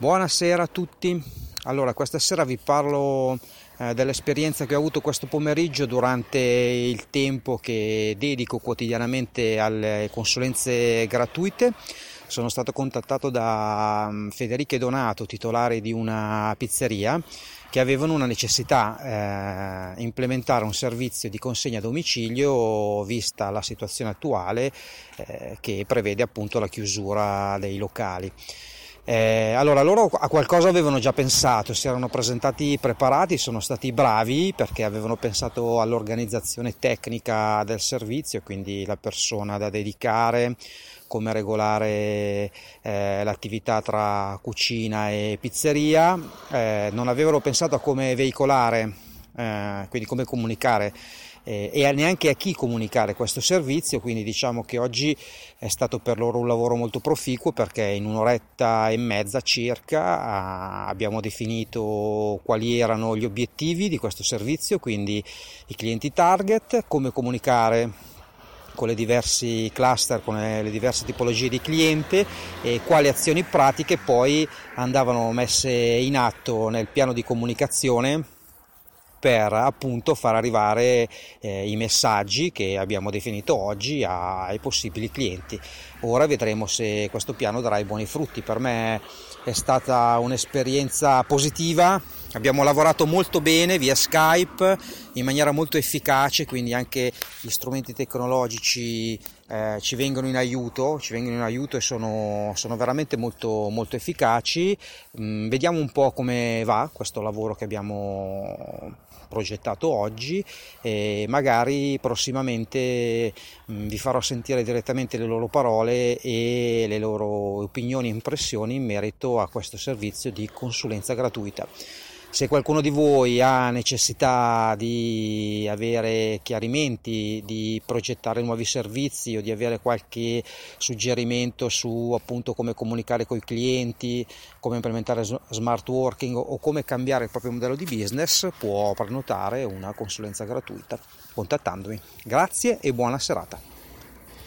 Buonasera a tutti. Allora, questa sera vi parlo eh, dell'esperienza che ho avuto questo pomeriggio durante il tempo che dedico quotidianamente alle consulenze gratuite. Sono stato contattato da um, Federica Donato, titolare di una pizzeria, che avevano una necessità eh, implementare un servizio di consegna a domicilio vista la situazione attuale eh, che prevede appunto la chiusura dei locali. Eh, allora, loro a qualcosa avevano già pensato, si erano presentati preparati, sono stati bravi perché avevano pensato all'organizzazione tecnica del servizio, quindi la persona da dedicare, come regolare eh, l'attività tra cucina e pizzeria, eh, non avevano pensato a come veicolare, eh, quindi come comunicare eh, e neanche a chi comunicare questo servizio, quindi diciamo che oggi è stato per loro un lavoro molto proficuo perché in un'oretta e mezza circa ah, abbiamo definito quali erano gli obiettivi di questo servizio, quindi i clienti target, come comunicare con le diversi cluster, con le diverse tipologie di cliente e quali azioni pratiche poi andavano messe in atto nel piano di comunicazione per appunto far arrivare eh, i messaggi che abbiamo definito oggi ai possibili clienti. Ora vedremo se questo piano darà i buoni frutti. Per me è stata un'esperienza positiva, abbiamo lavorato molto bene via Skype in maniera molto efficace, quindi anche gli strumenti tecnologici eh, ci vengono in aiuto, ci vengono in aiuto e sono, sono veramente molto, molto efficaci. Mm, vediamo un po' come va questo lavoro che abbiamo progettato oggi e magari prossimamente mh, vi farò sentire direttamente le loro parole e le loro opinioni e impressioni in merito a questo servizio di consulenza gratuita. Se qualcuno di voi ha necessità di avere chiarimenti, di progettare nuovi servizi o di avere qualche suggerimento su appunto come comunicare con i clienti, come implementare smart working o come cambiare il proprio modello di business, può prenotare una consulenza gratuita contattandomi. Grazie e buona serata.